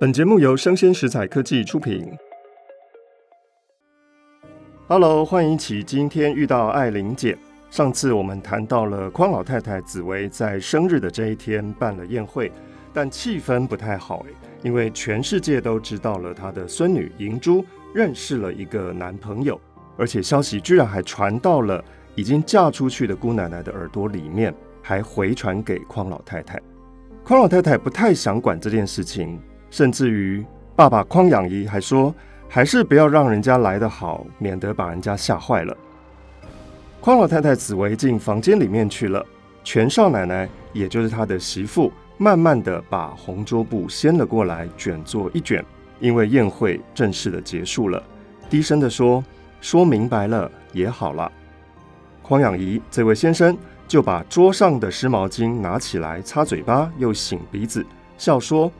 本节目由生鲜食材科技出品。Hello，欢迎起今天遇到爱玲姐。上次我们谈到了匡老太太紫薇在生日的这一天办了宴会，但气氛不太好诶，因为全世界都知道了她的孙女银珠认识了一个男朋友，而且消息居然还传到了已经嫁出去的姑奶奶的耳朵里面，还回传给匡老太太。匡老太太不太想管这件事情，甚至于爸爸匡养仪还说，还是不要让人家来得好，免得把人家吓坏了。匡老太太紫薇进房间里面去了，全少奶奶也就是她的媳妇，慢慢的把红桌布掀了过来，卷作一卷，因为宴会正式的结束了，低声的说：“说明白了也好了。”匡养仪这位先生。就把桌上的湿毛巾拿起来擦嘴巴，又擤鼻子，笑说：“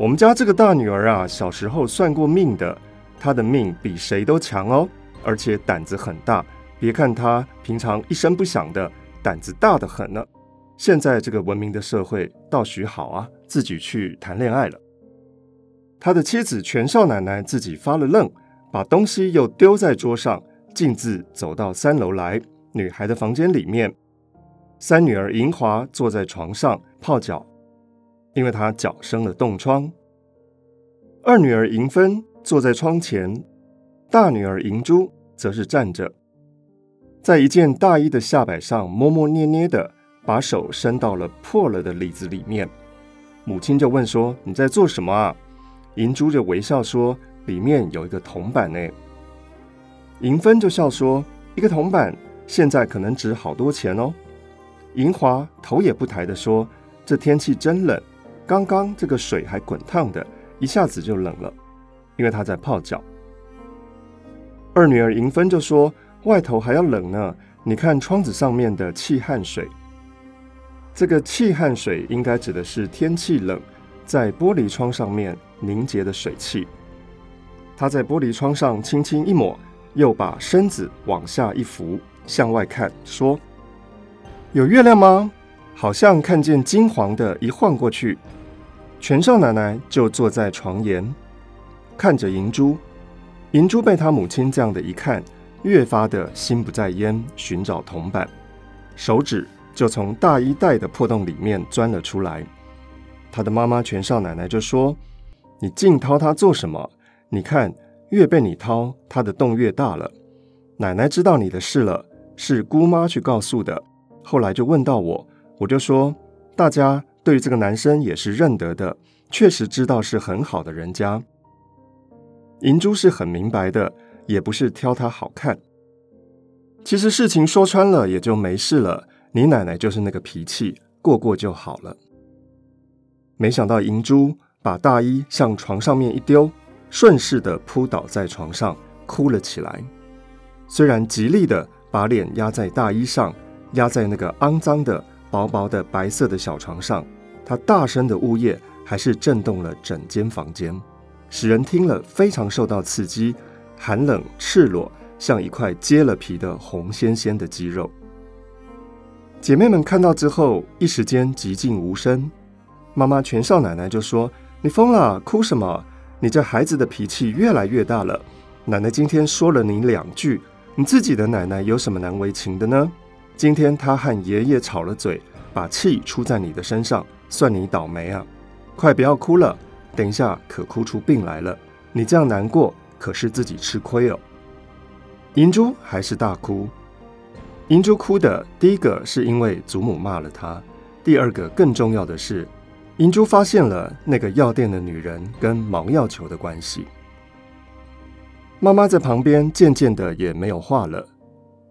我们家这个大女儿啊，小时候算过命的，她的命比谁都强哦，而且胆子很大。别看她平常一声不响的，胆子大得很呢。现在这个文明的社会，倒许好啊，自己去谈恋爱了。”他的妻子全少奶奶自己发了愣，把东西又丢在桌上，径自走到三楼来，女孩的房间里面。三女儿银华坐在床上泡脚，因为她脚生了冻疮。二女儿银芬坐在窗前，大女儿银珠则是站着，在一件大衣的下摆上摸摸捏捏的，把手伸到了破了的里子里面。母亲就问说：“你在做什么啊？”银珠就微笑说：“里面有一个铜板呢。”银芬就笑说：“一个铜板现在可能值好多钱哦。”银华头也不抬地说：“这天气真冷，刚刚这个水还滚烫的，一下子就冷了，因为她在泡脚。”二女儿银芬就说：“外头还要冷呢，你看窗子上面的气汗水。这个气汗水应该指的是天气冷，在玻璃窗上面凝结的水汽。”她在玻璃窗上轻轻一抹，又把身子往下一伏，向外看，说。有月亮吗？好像看见金黄的，一晃过去，全少奶奶就坐在床沿，看着银珠。银珠被她母亲这样的一看，越发的心不在焉，寻找铜板，手指就从大衣袋的破洞里面钻了出来。她的妈妈全少奶奶就说：“你净掏它做什么？你看，越被你掏，它的洞越大了。奶奶知道你的事了，是姑妈去告诉的。”后来就问到我，我就说，大家对于这个男生也是认得的，确实知道是很好的人家。银珠是很明白的，也不是挑他好看。其实事情说穿了也就没事了，你奶奶就是那个脾气，过过就好了。没想到银珠把大衣向床上面一丢，顺势的扑倒在床上，哭了起来。虽然极力的把脸压在大衣上。压在那个肮脏的、薄薄的白色的小床上，他大声的呜咽，还是震动了整间房间，使人听了非常受到刺激，寒冷赤裸，像一块揭了皮的红鲜鲜的肌肉。姐妹们看到之后，一时间寂静无声。妈妈全少奶奶就说：“你疯了，哭什么？你这孩子的脾气越来越大了。奶奶今天说了你两句，你自己的奶奶有什么难为情的呢？”今天他和爷爷吵了嘴，把气出在你的身上，算你倒霉啊！快不要哭了，等一下可哭出病来了。你这样难过，可是自己吃亏哦。银珠还是大哭。银珠哭的第一个是因为祖母骂了她，第二个更重要的是，银珠发现了那个药店的女人跟毛药球的关系。妈妈在旁边渐渐的也没有话了，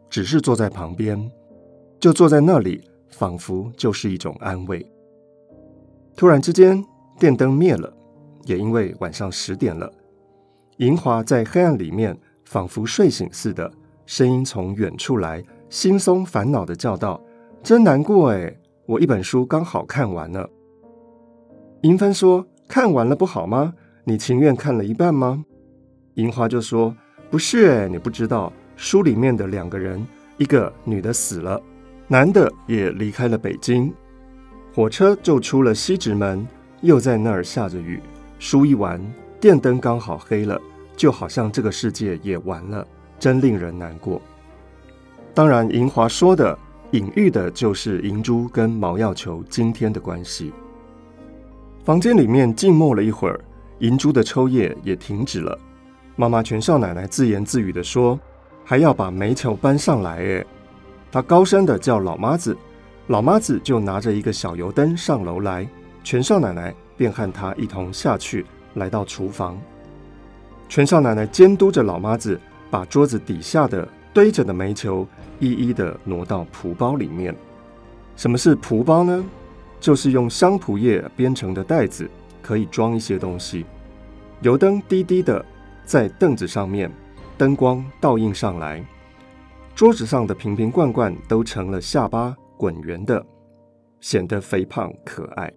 只是坐在旁边。就坐在那里，仿佛就是一种安慰。突然之间，电灯灭了，也因为晚上十点了。银华在黑暗里面，仿佛睡醒似的，声音从远处来，惺忪烦恼的叫道：“真难过哎，我一本书刚好看完了。”银芬说：“看完了不好吗？你情愿看了一半吗？”银华就说：“不是哎，你不知道，书里面的两个人，一个女的死了。”男的也离开了北京，火车就出了西直门，又在那儿下着雨，书一完，电灯刚好黑了，就好像这个世界也完了，真令人难过。当然，银华说的隐喻的就是银珠跟毛药球今天的关系。房间里面静默了一会儿，银珠的抽噎也停止了。妈妈全少奶奶自言自语地说：“还要把煤球搬上来。”诶，她高声地叫老妈子，老妈子就拿着一个小油灯上楼来，全少奶奶便和她一同下去，来到厨房。全少奶奶监督着老妈子把桌子底下的堆着的煤球一一地挪到蒲包里面。什么是蒲包呢？就是用香蒲叶编成的袋子，可以装一些东西。油灯低低的。在凳子上面，灯光倒映上来，桌子上的瓶瓶罐罐都成了下巴滚圆的，显得肥胖可爱。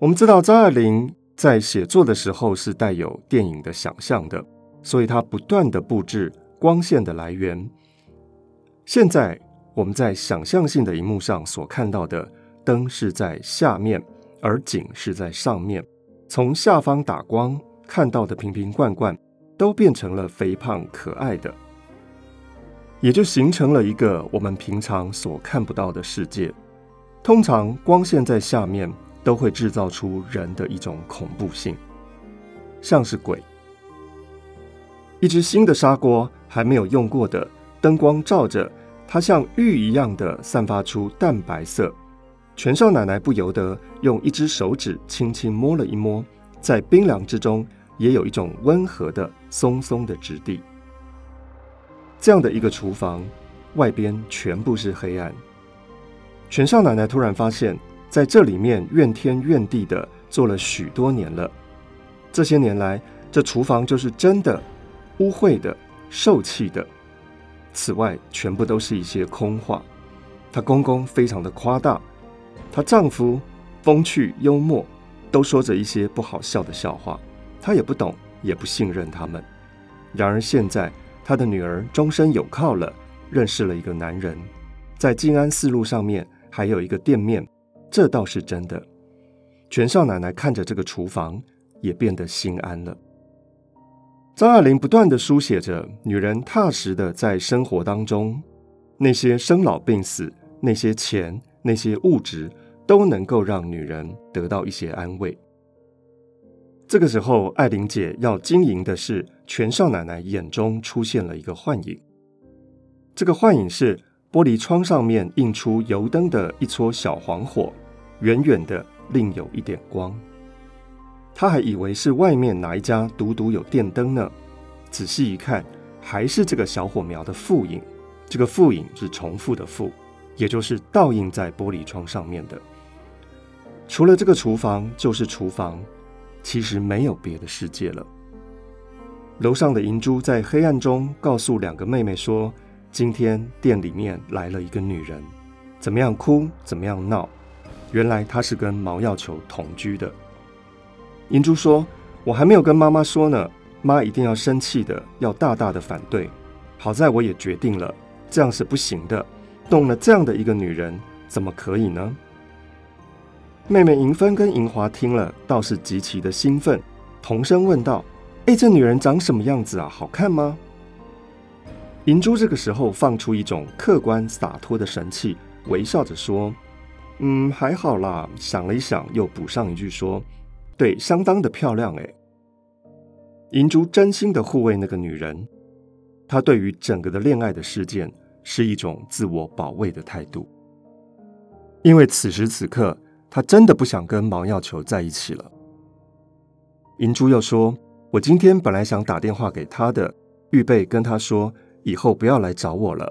我们知道张爱玲在写作的时候是带有电影的想象的，所以她不断地布置光线的来源。现在我们在想象性的荧幕上所看到的灯是在下面，而景是在上面，从下方打光。看到的瓶瓶罐罐都变成了肥胖可爱的，也就形成了一个我们平常所看不到的世界。通常光线在下面都会制造出人的一种恐怖性，像是鬼。一只新的砂锅还没有用过的，灯光照着它，像玉一样的散发出淡白色。全少奶奶不由得用一只手指轻轻摸了一摸，在冰凉之中。也有一种温和的、松松的质地。这样的一个厨房，外边全部是黑暗。全少奶奶突然发现，在这里面怨天怨地的做了许多年了。这些年来，这厨房就是真的污秽的、受气的。此外，全部都是一些空话。她公公非常的夸大，她丈夫风趣幽默，都说着一些不好笑的笑话。她也不懂，也不信任他们。然而现在，他的女儿终身有靠了，认识了一个男人，在静安寺路上面还有一个店面，这倒是真的。全少奶奶看着这个厨房，也变得心安了。张爱玲不断地书写着女人踏实的在生活当中，那些生老病死，那些钱，那些物质，都能够让女人得到一些安慰。这个时候，爱玲姐要经营的是全少奶奶眼中出现了一个幻影。这个幻影是玻璃窗上面映出油灯的一撮小黄火，远远的另有一点光。她还以为是外面哪一家独独有电灯呢。仔细一看，还是这个小火苗的复影。这个复影是重复的复，也就是倒映在玻璃窗上面的。除了这个厨房，就是厨房。其实没有别的世界了。楼上的银珠在黑暗中告诉两个妹妹说：“今天店里面来了一个女人，怎么样哭，怎么样闹。原来她是跟毛药球同居的。”银珠说：“我还没有跟妈妈说呢，妈一定要生气的，要大大的反对。好在我也决定了，这样是不行的。动了这样的一个女人，怎么可以呢？”妹妹银芬跟银华听了，倒是极其的兴奋，同声问道：“哎，这女人长什么样子啊？好看吗？”银珠这个时候放出一种客观洒脱的神气，微笑着说：“嗯，还好啦。”想了一想，又补上一句说：“对，相当的漂亮。”哎，银珠真心的护卫那个女人，她对于整个的恋爱的事件是一种自我保卫的态度，因为此时此刻。他真的不想跟毛药球在一起了。银珠又说：“我今天本来想打电话给他的，预备跟他说以后不要来找我了。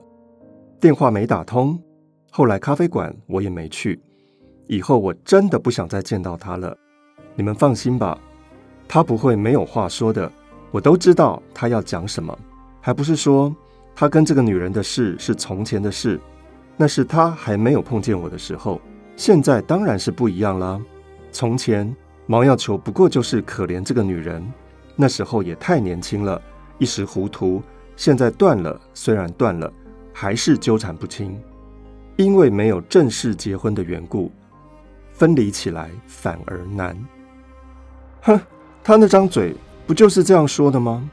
电话没打通，后来咖啡馆我也没去。以后我真的不想再见到他了。你们放心吧，他不会没有话说的。我都知道他要讲什么，还不是说他跟这个女人的事是从前的事，那是他还没有碰见我的时候。”现在当然是不一样了。从前毛要求不过就是可怜这个女人，那时候也太年轻了，一时糊涂。现在断了，虽然断了，还是纠缠不清，因为没有正式结婚的缘故，分离起来反而难。哼，他那张嘴不就是这样说的吗？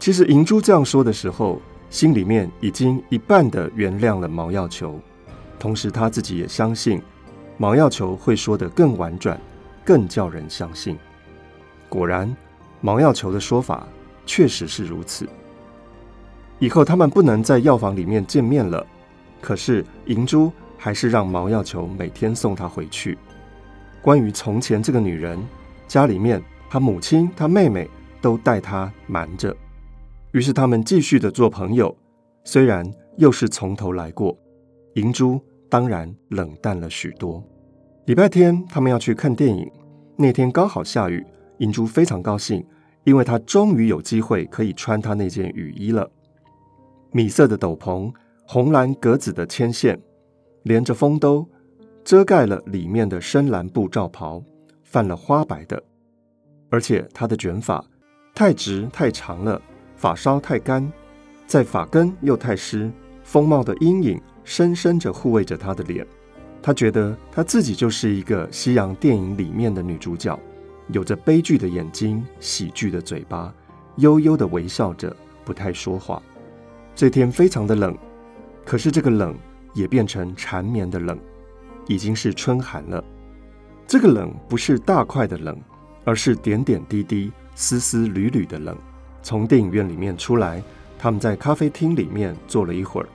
其实银珠这样说的时候，心里面已经一半的原谅了毛药球，同时他自己也相信毛药球会说得更婉转，更叫人相信。果然，毛药球的说法确实是如此。以后他们不能在药房里面见面了，可是银珠还是让毛药球每天送她回去。关于从前这个女人，家里面她母亲、她妹妹都带她瞒着，于是他们继续的做朋友。虽然又是从头来过，银珠当然冷淡了许多。礼拜天他们要去看电影，那天刚好下雨，银珠非常高兴，因为她终于有机会可以穿她那件雨衣了。米色的斗篷，红蓝格子的牵线，连着风兜，遮盖了里面的深蓝布罩袍，泛了花白的。而且她的卷发太直太长了，发梢太干，在发根又太湿，风帽的阴影深深着护卫着她的脸。她觉得她自己就是一个西洋电影里面的女主角，有着悲剧的眼睛，喜剧的嘴巴，悠悠的微笑着，不太说话。这天非常的冷，可是这个冷也变成缠绵的冷，已经是春寒了。这个冷不是大块的冷，而是点点滴滴、丝丝缕缕的冷。从电影院里面出来，他们在咖啡厅里面坐了一会儿。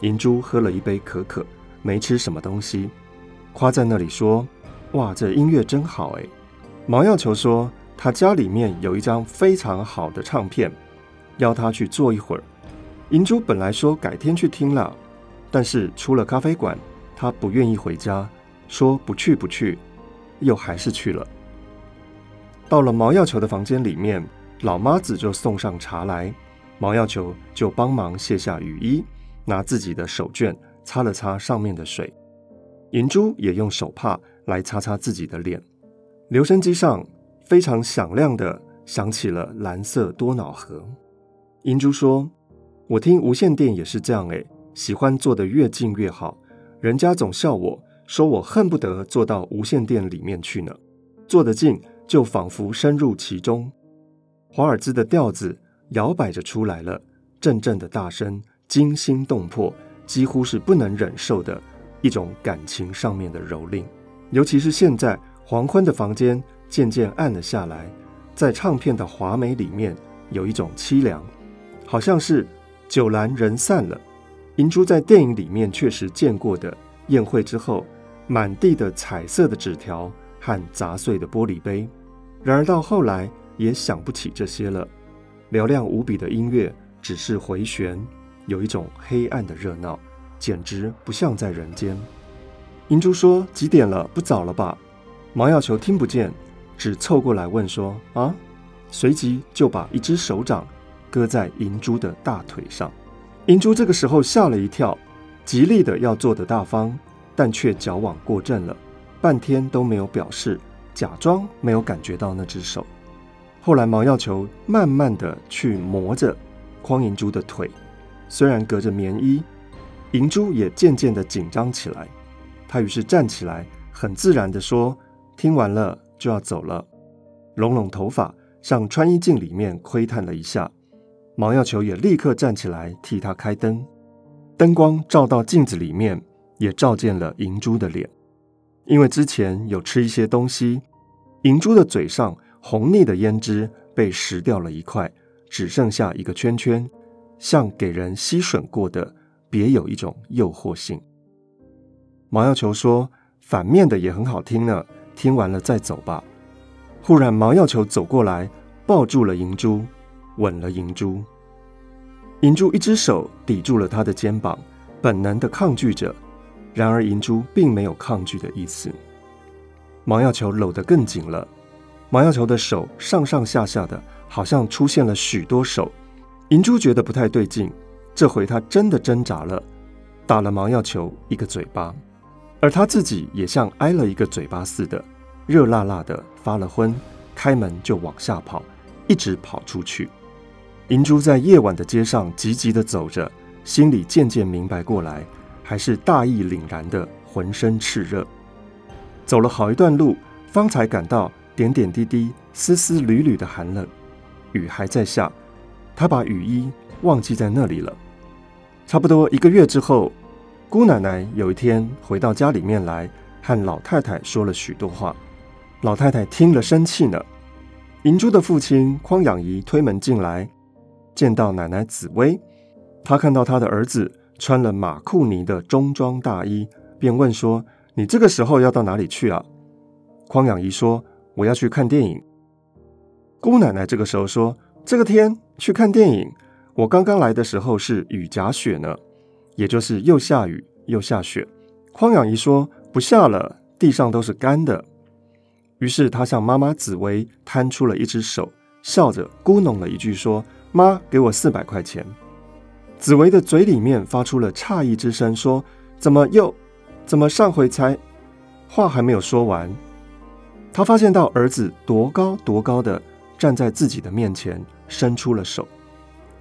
银珠喝了一杯可可，没吃什么东西，夸在那里说：“哇，这音乐真好哎！”毛药球说：“他家里面有一张非常好的唱片，邀他去坐一会儿。”银珠本来说改天去听了，但是出了咖啡馆，她不愿意回家，说不去不去，又还是去了。到了毛药球的房间里面，老妈子就送上茶来，毛药球就帮忙卸下雨衣，拿自己的手绢擦了擦上面的水，银珠也用手帕来擦擦自己的脸。留声机上非常响亮的响起了蓝色多瑙河。银珠说。我听无线电也是这样诶，喜欢坐得越近越好。人家总笑我说我恨不得坐到无线电里面去呢，坐得近就仿佛深入其中。华尔兹的调子摇摆着出来了，阵阵的大声，惊心动魄，几乎是不能忍受的一种感情上面的蹂躏。尤其是现在黄昏的房间渐渐暗了下来，在唱片的华美里面有一种凄凉，好像是。酒阑人散了，银珠在电影里面确实见过的宴会之后，满地的彩色的纸条和砸碎的玻璃杯。然而到后来也想不起这些了。嘹亮无比的音乐只是回旋，有一种黑暗的热闹，简直不像在人间。银珠说：“几点了？不早了吧？”毛药球听不见，只凑过来问说：“啊？”随即就把一只手掌。搁在银珠的大腿上，银珠这个时候吓了一跳，极力的要做得大方，但却矫枉过正了，半天都没有表示，假装没有感觉到那只手。后来毛药球慢慢的去磨着匡银珠的腿，虽然隔着棉衣，银珠也渐渐的紧张起来。她于是站起来，很自然的说：“听完了就要走了。”拢拢头发，向穿衣镜里面窥探了一下。毛药球也立刻站起来替他开灯，灯光照到镜子里面，也照见了银珠的脸。因为之前有吃一些东西，银珠的嘴上红腻的胭脂被食掉了一块，只剩下一个圈圈，像给人吸吮过的，别有一种诱惑性。毛药球说：“反面的也很好听呢，听完了再走吧。”忽然，毛药球走过来，抱住了银珠。吻了银珠，银珠一只手抵住了他的肩膀，本能的抗拒着。然而银珠并没有抗拒的意思。毛药球搂得更紧了，毛药球的手上上下下的，好像出现了许多手。银珠觉得不太对劲，这回他真的挣扎了，打了毛药球一个嘴巴，而他自己也像挨了一个嘴巴似的，热辣辣的发了昏，开门就往下跑，一直跑出去。银珠在夜晚的街上急急地走着，心里渐渐明白过来，还是大义凛然的，浑身炽热。走了好一段路，方才感到点点滴滴、丝丝缕缕的寒冷，雨还在下，她把雨衣忘记在那里了。差不多一个月之后，姑奶奶有一天回到家里面来，和老太太说了许多话。老太太听了生气呢。银珠的父亲匡养仪推门进来，见到奶奶紫薇，他看到他的儿子穿了马库尼的中装大衣，便问说：“你这个时候要到哪里去啊？”匡养仪说：“我要去看电影。”姑奶奶这个时候说：“这个天去看电影？我刚刚来的时候是雨夹雪呢，也就是又下雨又下雪。”匡养仪说：“不下了，地上都是干的。”于是他向妈妈紫薇摊出了一只手，笑着咕哝了一句说：“妈，给我四百块钱。”紫薇的嘴里面发出了诧异之声，说：“怎么又？怎么上回才……”话还没有说完，他发现到儿子多高多高的站在自己的面前，伸出了手。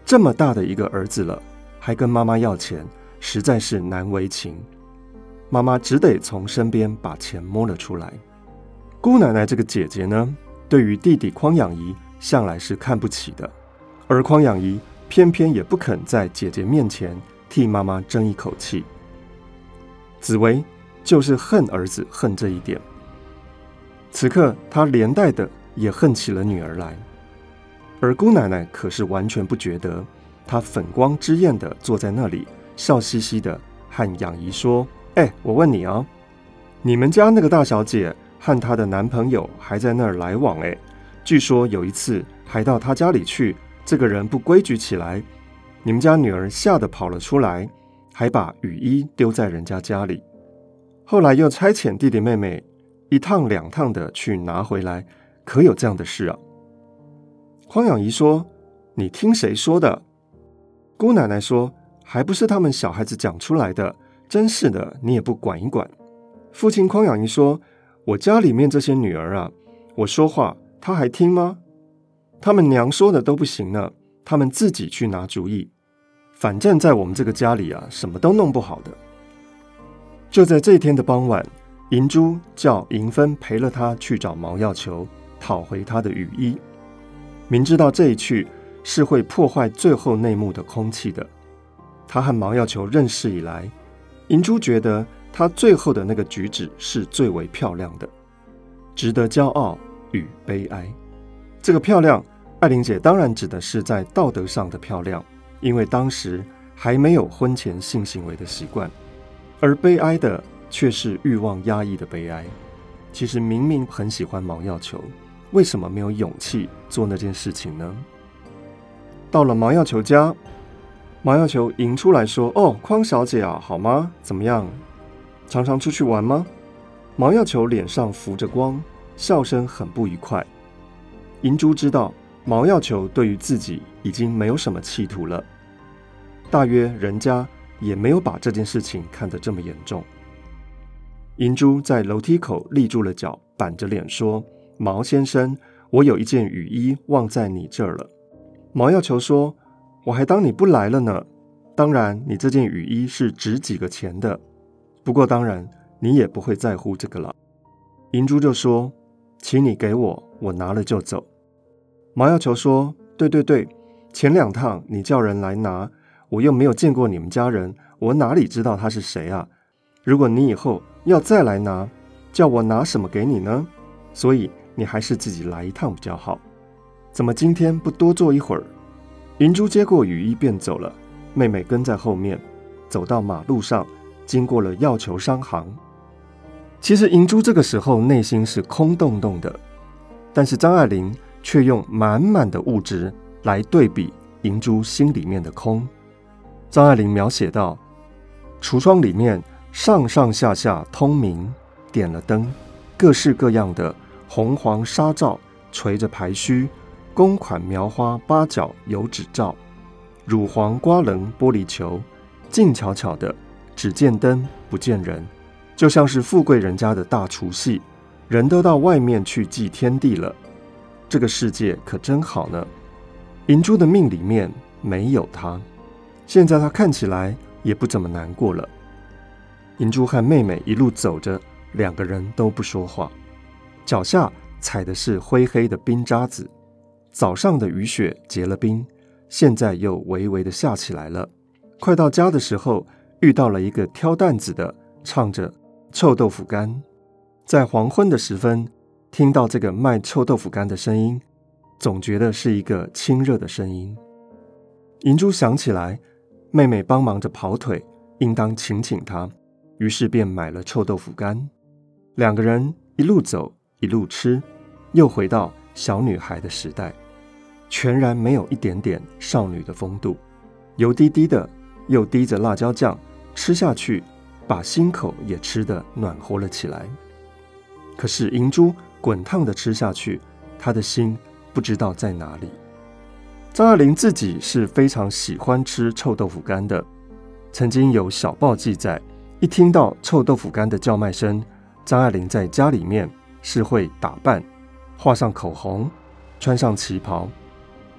这么大的一个儿子了，还跟妈妈要钱，实在是难为情。妈妈只得从身边把钱摸了出来。姑奶奶这个姐姐呢，对于弟弟匡养仪向来是看不起的，而匡养仪偏偏也不肯在姐姐面前替妈妈争一口气。紫薇就是恨儿子恨这一点，此刻她连带的也恨起了女儿来，而姑奶奶可是完全不觉得，她粉光之艳的坐在那里，笑嘻嘻的和养姨说：“哎，我问你啊，你们家那个大小姐？”和她的男朋友还在那儿来往诶，据说有一次还到她家里去，这个人不规矩起来，你们家女儿吓得跑了出来，还把雨衣丢在人家家里，后来又差遣弟弟妹妹一趟两趟的去拿回来，可有这样的事啊？匡养仪说：“你听谁说的？”姑奶奶说：“还不是他们小孩子讲出来的，真是的，你也不管一管。”父亲匡养仪说。我家里面这些女儿啊，我说话她还听吗？他们娘说的都不行呢，他们自己去拿主意。反正，在我们这个家里啊，什么都弄不好的。就在这一天的傍晚，银珠叫银芬陪了她去找毛药球，讨回她的雨衣。明知道这一去是会破坏最后内幕的空气的，她和毛药球认识以来，银珠觉得。他最后的那个举止是最为漂亮的，值得骄傲与悲哀。这个漂亮，艾玲姐当然指的是在道德上的漂亮，因为当时还没有婚前性行为的习惯；而悲哀的却是欲望压抑的悲哀。其实明明很喜欢毛药球，为什么没有勇气做那件事情呢？到了毛药球家，毛药球迎出来说：“哦，匡小姐啊，好吗？怎么样？”常常出去玩吗？毛药球脸上浮着光，笑声很不愉快。银珠知道毛药球对于自己已经没有什么企图了，大约人家也没有把这件事情看得这么严重。银珠在楼梯口立住了脚，板着脸说：“毛先生，我有一件雨衣忘在你这儿了。”毛要求说：“我还当你不来了呢。当然，你这件雨衣是值几个钱的。”不过当然，你也不会在乎这个了。银珠就说：“请你给我，我拿了就走。”毛要求说：“对对对，前两趟你叫人来拿，我又没有见过你们家人，我哪里知道他是谁啊？如果你以后要再来拿，叫我拿什么给你呢？所以你还是自己来一趟比较好。怎么今天不多坐一会儿？”银珠接过雨衣便走了，妹妹跟在后面，走到马路上。经过了药球商行，其实银珠这个时候内心是空洞洞的，但是张爱玲却用满满的物质来对比银珠心里面的空。张爱玲描写到，橱窗里面上上下下通明，点了灯，各式各样的红黄纱罩垂着排须，公款描花八角油纸罩，乳黄瓜棱玻璃球，静悄悄的。只见灯不见人，就像是富贵人家的大除夕，人都到外面去祭天地了。这个世界可真好呢。银珠的命里面没有他，现在他看起来也不怎么难过了。银珠和妹妹一路走着，两个人都不说话，脚下踩的是灰黑的冰渣子。早上的雨雪结了冰，现在又微微的下起来了。快到家的时候，遇到了一个挑担子的，唱着臭豆腐干。在黄昏的时分，听到这个卖臭豆腐干的声音，总觉得是一个亲热的声音。银珠想起来，妹妹帮忙着跑腿，应当请请她，于是便买了臭豆腐干。两个人一路走一路吃，又回到小女孩的时代。全然没有一点点少女的风度，油滴滴的，又滴着辣椒酱，吃下去，把心口也吃得暖和了起来。可是银珠滚烫的吃下去，她的心不知道在哪里。张爱玲自己是非常喜欢吃臭豆腐干的，曾经有小报记载，一听到臭豆腐干的叫卖声，张爱玲在家里面是会打扮，画上口红，穿上旗袍。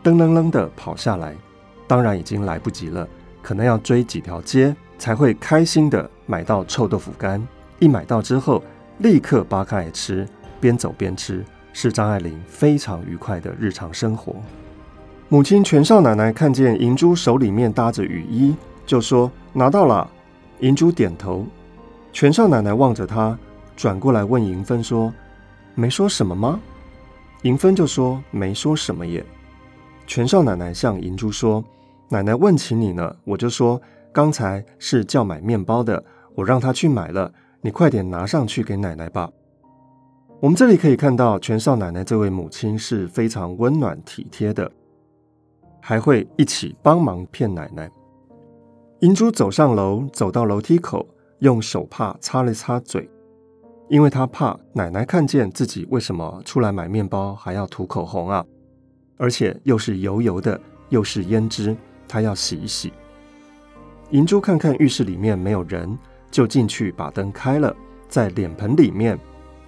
噔噔噔的跑下来，当然已经来不及了，可能要追几条街才会开心的买到臭豆腐干。一买到之后，立刻扒开来吃，边走边吃，是张爱玲非常愉快的日常生活。母亲全少奶奶看见银珠手里面搭着雨衣，就说：“拿到了。”银珠点头。全少奶奶望着她，转过来问银芬说：“没说什么吗？”银芬就说：“没说什么耶。”全少奶奶向银珠说：“奶奶问起你呢，我就说刚才是叫买面包的，我让他去买了，你快点拿上去给奶奶吧。”我们这里可以看到，全少奶奶这位母亲是非常温暖体贴的，还会一起帮忙骗奶奶。银珠走上楼，走到楼梯口，用手帕擦了擦嘴，因为他怕奶奶看见自己为什么出来买面包还要涂口红啊。而且又是油油的，又是胭脂，他要洗一洗。银珠看看浴室里面没有人，就进去把灯开了，在脸盆里面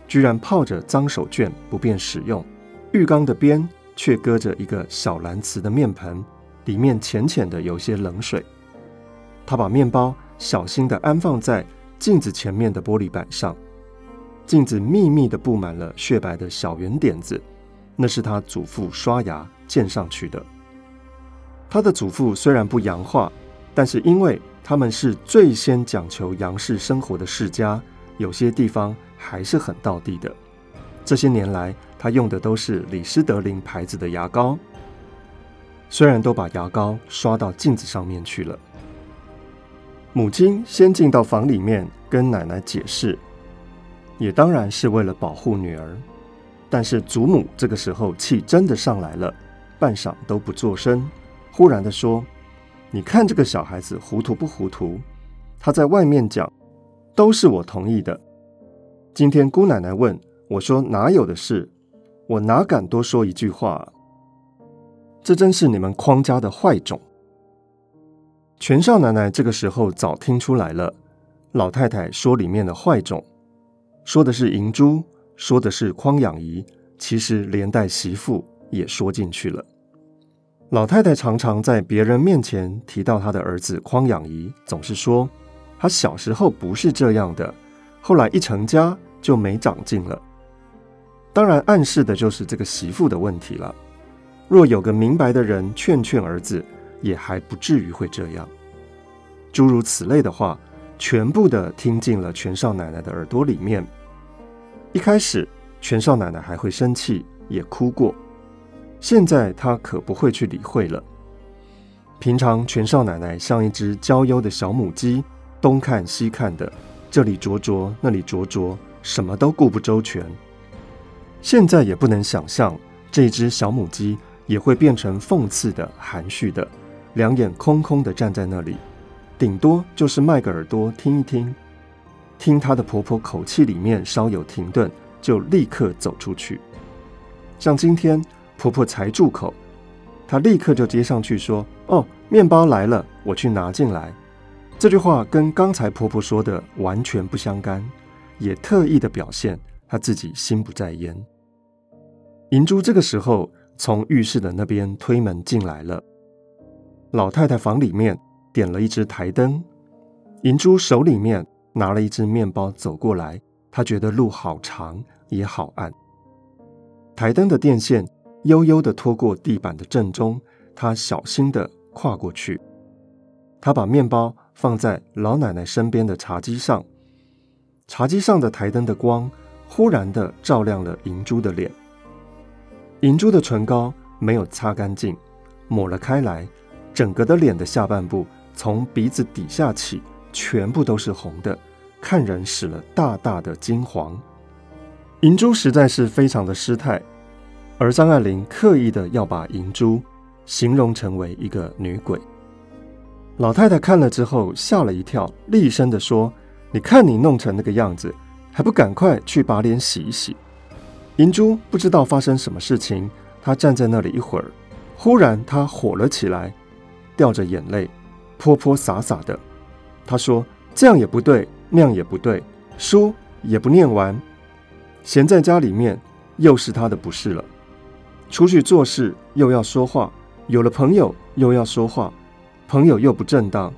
居然泡着脏手绢，不便使用。浴缸的边却搁着一个小蓝瓷的面盆，里面浅浅的有些冷水。他把面包小心地安放在镜子前面的玻璃板上，镜子密密的布满了雪白的小圆点子。那是他祖父刷牙溅上去的。他的祖父虽然不洋化，但是因为他们是最先讲求洋式生活的世家，有些地方还是很道地的。这些年来，他用的都是李施德林牌子的牙膏，虽然都把牙膏刷到镜子上面去了。母亲先进到房里面跟奶奶解释，也当然是为了保护女儿。但是祖母这个时候气真的上来了，半晌都不作声，忽然的说：“你看这个小孩子糊涂不糊涂？他在外面讲，都是我同意的。今天姑奶奶问我说哪有的事，我哪敢多说一句话？这真是你们匡家的坏种。”全少奶奶这个时候早听出来了，老太太说里面的坏种，说的是银珠。说的是匡养仪，其实连带媳妇也说进去了。老太太常常在别人面前提到她的儿子匡养仪，总是说他小时候不是这样的，后来一成家就没长进了。当然暗示的就是这个媳妇的问题了。若有个明白的人劝劝儿子，也还不至于会这样。诸如此类的话，全部的听进了全少奶奶的耳朵里面。一开始，全少奶奶还会生气，也哭过。现在她可不会去理会了。平常，全少奶奶像一只娇优的小母鸡，东看西看的，这里啄啄，那里啄啄，什么都顾不周全。现在也不能想象，这只小母鸡也会变成讽刺的、含蓄的，两眼空空的站在那里，顶多就是卖个耳朵听一听。听她的婆婆口气里面稍有停顿，就立刻走出去。像今天婆婆才住口，她立刻就接上去说：“哦，面包来了，我去拿进来。”这句话跟刚才婆婆说的完全不相干，也特意的表现她自己心不在焉。银珠这个时候从浴室的那边推门进来了，老太太房里面点了一支台灯，银珠手里面。拿了一只面包走过来，他觉得路好长也好暗。台灯的电线悠悠地拖过地板的正中，他小心地跨过去。他把面包放在老奶奶身边的茶几上，茶几上的台灯的光忽然地照亮了银珠的脸。银珠的唇膏没有擦干净，抹了开来，整个的脸的下半部从鼻子底下起，全部都是红的，看人使了大大的惊惶。银珠实在是非常的失态，而张爱玲刻意的要把银珠形容成为一个女鬼。老太太看了之后吓了一跳，厉声的说：“你看你弄成那个样子，还不赶快去把脸洗一洗？”银珠不知道发生什么事情，她站在那里一会儿，忽然她火了起来，掉着眼泪，泼泼洒洒的。他说：“这样也不对，那样也不对，书也不念完。”闲在家里面，又是他的不是了。出去做事又要说话，有了朋友又要说话，朋友又不正当。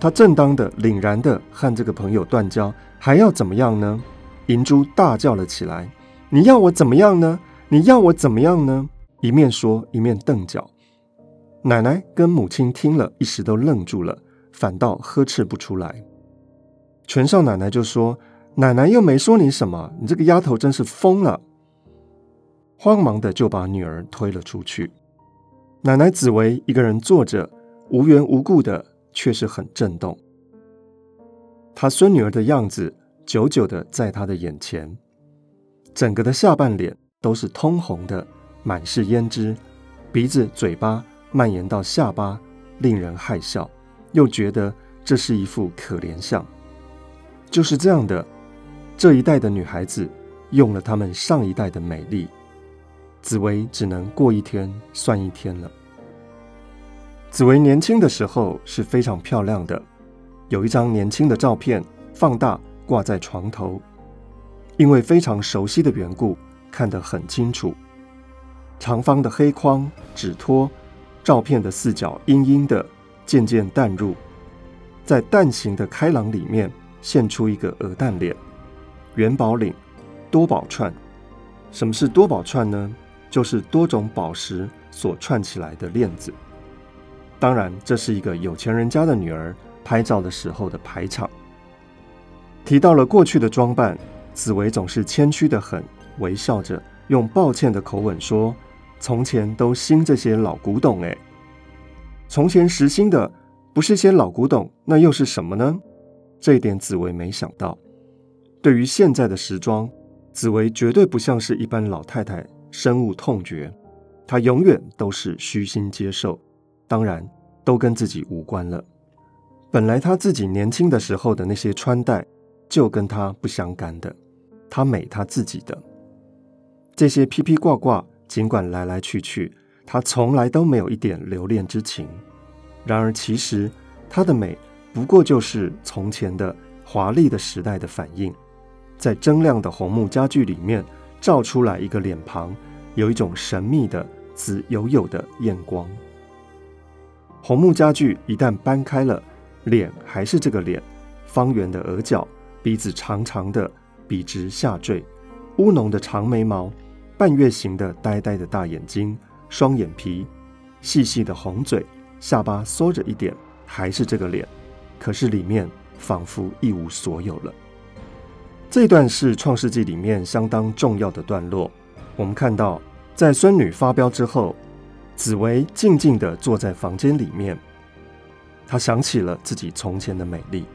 他正当的、凛然的和这个朋友断交，还要怎么样呢？银珠大叫了起来：“你要我怎么样呢？你要我怎么样呢？”一面说一面瞪脚。奶奶跟母亲听了一时都愣住了，反倒呵斥不出来。全少奶奶就说。奶奶又没说你什么，你这个丫头真是疯了！慌忙的就把女儿推了出去。奶奶紫薇一个人坐着，无缘无故的却是很震动。她孙女儿的样子久久的在她的眼前，整个的下半脸都是通红的，满是胭脂，鼻子、嘴巴蔓延到下巴，令人害笑，又觉得这是一副可怜相。就是这样的。这一代的女孩子用了她们上一代的美丽，紫薇只能过一天算一天了。紫薇年轻的时候是非常漂亮的，有一张年轻的照片放大挂在床头，因为非常熟悉的缘故，看得很清楚。长方的黑框纸托，照片的四角阴阴的渐渐淡入，在蛋形的开朗里面现出一个鹅蛋脸。元宝领，多宝串。什么是多宝串呢？就是多种宝石所串起来的链子。当然，这是一个有钱人家的女儿拍照的时候的排场。提到了过去的装扮，紫薇总是谦虚得很，微笑着用抱歉的口吻说：“从前都兴这些老古董，哎，从前时兴的不是些老古董，那又是什么呢？”这一点紫薇没想到。对于现在的时装，紫薇绝对不像是一般老太太深恶痛绝，她永远都是虚心接受，当然都跟自己无关了。本来她自己年轻的时候的那些穿戴，就跟她不相干的，她美她自己的。这些披披挂挂，尽管来来去去，她从来都没有一点留恋之情。然而其实她的美，不过就是从前的华丽的时代的反应。在铮亮的红木家具里面照出来一个脸庞，有一种神秘的紫黝黝的艳光。红木家具一旦搬开了，脸还是这个脸，方圆的额角，鼻子长长的，笔直下坠，乌浓的长眉毛，半月形的呆呆的大眼睛，双眼皮，细细的红嘴，下巴缩着一点，还是这个脸，可是里面仿佛一无所有了。这段是《创世纪》里面相当重要的段落。我们看到，在孙女发飙之后，紫薇静静地坐在房间里面，她想起了自己从前的美丽。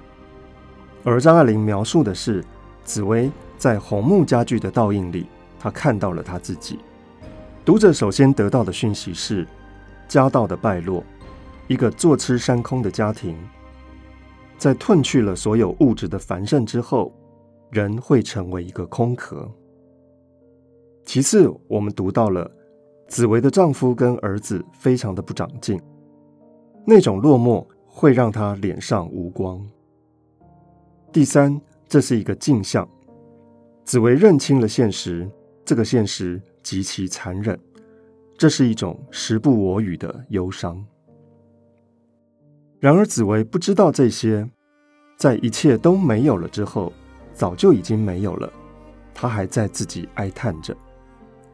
而张爱玲描述的是紫薇在红木家具的倒影里，她看到了她自己。读者首先得到的讯息是家道的败落，一个坐吃山空的家庭，在褪去了所有物质的繁盛之后。人会成为一个空壳。其次，我们读到了紫薇的丈夫跟儿子非常的不长进，那种落寞会让她脸上无光。第三，这是一个镜像，紫薇认清了现实，这个现实极其残忍，这是一种时不我与的忧伤。然而，紫薇不知道这些，在一切都没有了之后。早就已经没有了，她还在自己哀叹着。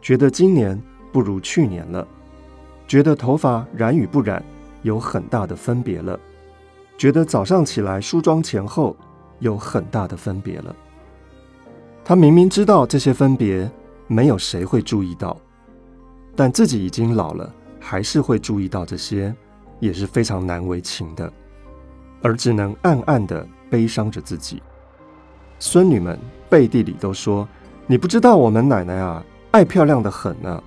觉得今年不如去年了，觉得头发染与不染有很大的分别了，觉得早上起来梳妆前后有很大的分别了。他明明知道这些分别没有谁会注意到，但自己已经老了，还是会注意到这些，也是非常难为情的，而只能暗暗的悲伤着自己。孙女们背地里都说：“你不知道我们奶奶啊，爱漂亮的很呢。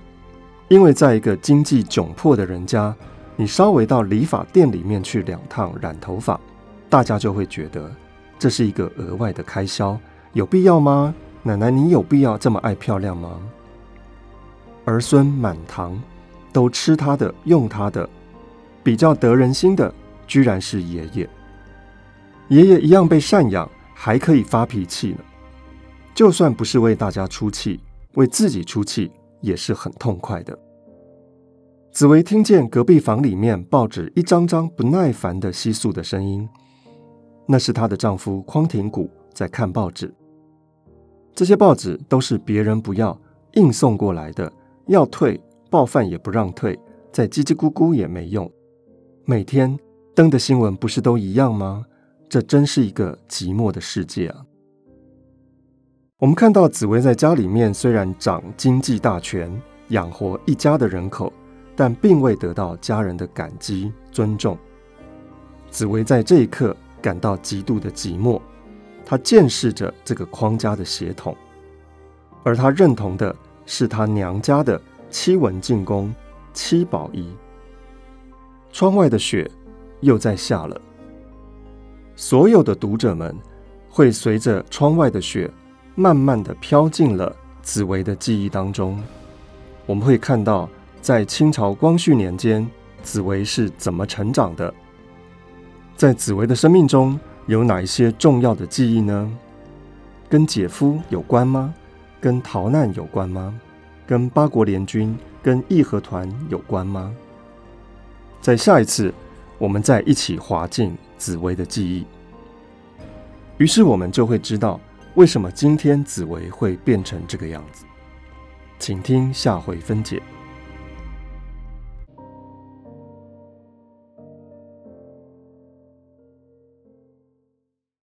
因为在一个经济窘迫的人家，你稍微到理发店里面去两趟染头发，大家就会觉得这是一个额外的开销，有必要吗？”奶奶，你有必要这么爱漂亮吗？儿孙满堂，都吃他的，用他的，比较得人心的，居然是爷爷。爷爷一样被赡养，还可以发脾气呢。就算不是为大家出气，为自己出气也是很痛快的。紫薇听见隔壁房里面报纸一张张不耐烦的窸窣的声音，那是她的丈夫匡廷谷在看报纸。这些报纸都是别人不要，硬送过来的，要退报贩也不让退，再叽叽咕咕也没用。每天登的新闻不是都一样吗？这真是一个寂寞的世界啊！我们看到紫薇在家里面虽然掌经济大权，养活一家的人口，但并未得到家人的感激尊重。紫薇在这一刻感到极度的寂寞。他见识着这个匡家的血统，而他认同的是他娘家的七文进宫、七宝仪。窗外的雪又在下了，所有的读者们会随着窗外的雪，慢慢的飘进了紫薇的记忆当中。我们会看到，在清朝光绪年间，紫薇是怎么成长的，在紫薇的生命中。有哪一些重要的记忆呢？跟姐夫有关吗？跟逃难有关吗？跟八国联军、跟义和团有关吗？在下一次，我们再一起滑进紫薇的记忆，于是我们就会知道为什么今天紫薇会变成这个样子。请听下回分解。